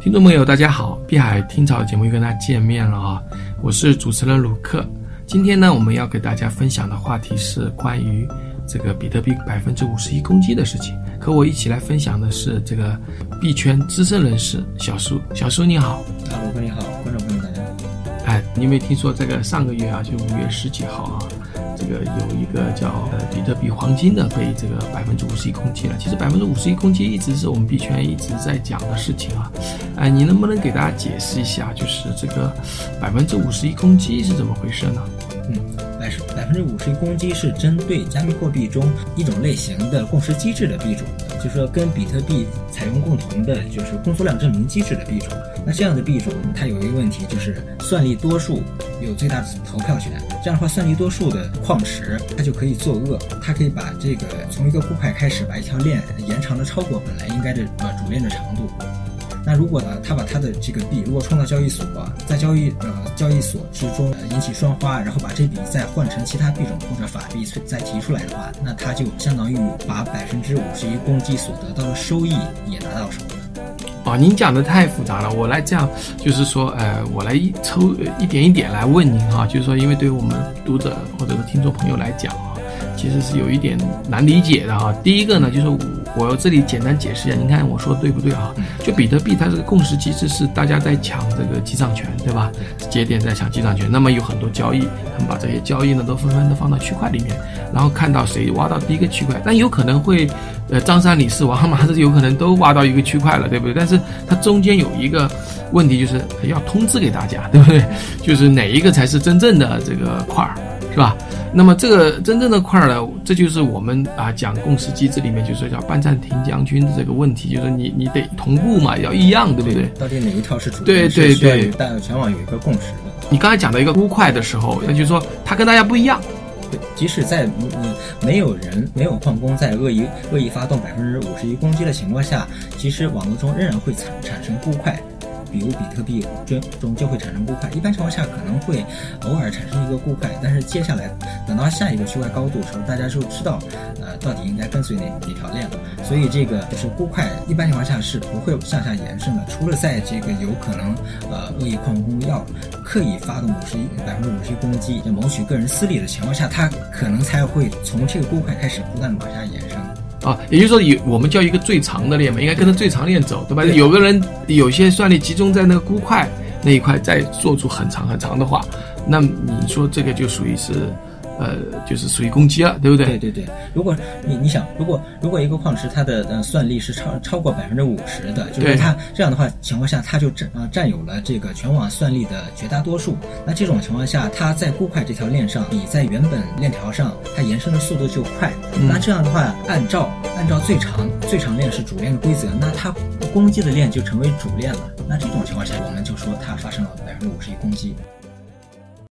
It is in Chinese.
听众朋友，大家好！碧海听潮节目又跟大家见面了啊！我是主持人鲁克。今天呢，我们要给大家分享的话题是关于这个比特币百分之五十一攻击的事情。和我一起来分享的是这个币圈资深人士小苏。小苏你好，啊鲁克你好，观众朋友大家好。哎，你有没有听说这个上个月啊，就五月十几号啊？这个有一个叫呃比特币黄金的被这个百分之五十一攻击了。其实百分之五十一攻击一直是我们币圈一直在讲的事情啊。哎，你能不能给大家解释一下，就是这个百分之五十一攻击是怎么回事呢？百分之五十一攻击是针对加密货币中一种类型的共识机制的币种的，就是说跟比特币采用共同的就是工作量证明机制的币种。那这样的币种它有一个问题，就是算力多数有最大的投票权。这样的话，算力多数的矿池它就可以作恶，它可以把这个从一个固块开始，把一条链延长的超过本来应该的呃主链的长度。那如果呢，他把他的这个币如果创到交易所，在交易呃交易所之中引起双花，然后把这笔再换成其他币种或者法币再提出来的话，那他就相当于把百分之五十一攻击所得到的收益也拿到手了。哦，您讲的太复杂了，我来这样，就是说，呃，我来一抽一点一点来问您哈，就是说，因为对于我们读者或者是听众朋友来讲啊，其实是有一点难理解的哈。第一个呢，就是。我这里简单解释一下，您看我说的对不对啊？就比特币它这个共识机制是大家在抢这个记账权，对吧？节点在抢记账权，那么有很多交易，他们把这些交易呢都纷纷的放到区块里面，然后看到谁挖到第一个区块，但有可能会，呃，张三李四王嘛，这有可能都挖到一个区块了，对不对？但是它中间有一个问题，就是要通知给大家，对不对？就是哪一个才是真正的这个块儿，是吧？那么这个真正的块儿呢，这就是我们啊讲共识机制里面就是叫半暂停将军的这个问题，就是你你得同步嘛，要一样，对不对？到底哪一条是主？对对对，但全网有一个共识的。你刚才讲到一个估块的时候，那就是说它跟大家不一样。对，即使在嗯没有人没有矿工在恶意恶意发动百分之五十一攻击的情况下，其实网络中仍然会产产生估块。比如比特币中中就会产生固块，一般情况下可能会偶尔产生一个固块，但是接下来等到下一个区块高度的时候，大家就知道，呃，到底应该跟随哪哪条链了。所以这个就是固块，一般情况下是不会向下延伸的，除了在这个有可能呃恶意矿工要刻意发动五十一百分之五十一攻击，谋取个人私利的情况下，他可能才会从这个固块开始不断的往下延伸。啊，也就是说，有我们叫一个最长的链嘛，应该跟着最长链走，对吧？有个人有些算力集中在那个孤块那一块，再做出很长很长的话，那你说这个就属于是。呃，就是属于攻击了，对不对？对对对。如果你你想，如果如果一个矿池它的呃算力是超超过百分之五十的，就是它这样的话情况下，它就占啊占有了这个全网算力的绝大多数。那这种情况下，它在固块这条链上，比在原本链条上它延伸的速度就快。那这样的话，按照按照最长最长链是主链的规则，那它攻击的链就成为主链了。那这种情况下，我们就说它发生了百分之五十一攻击。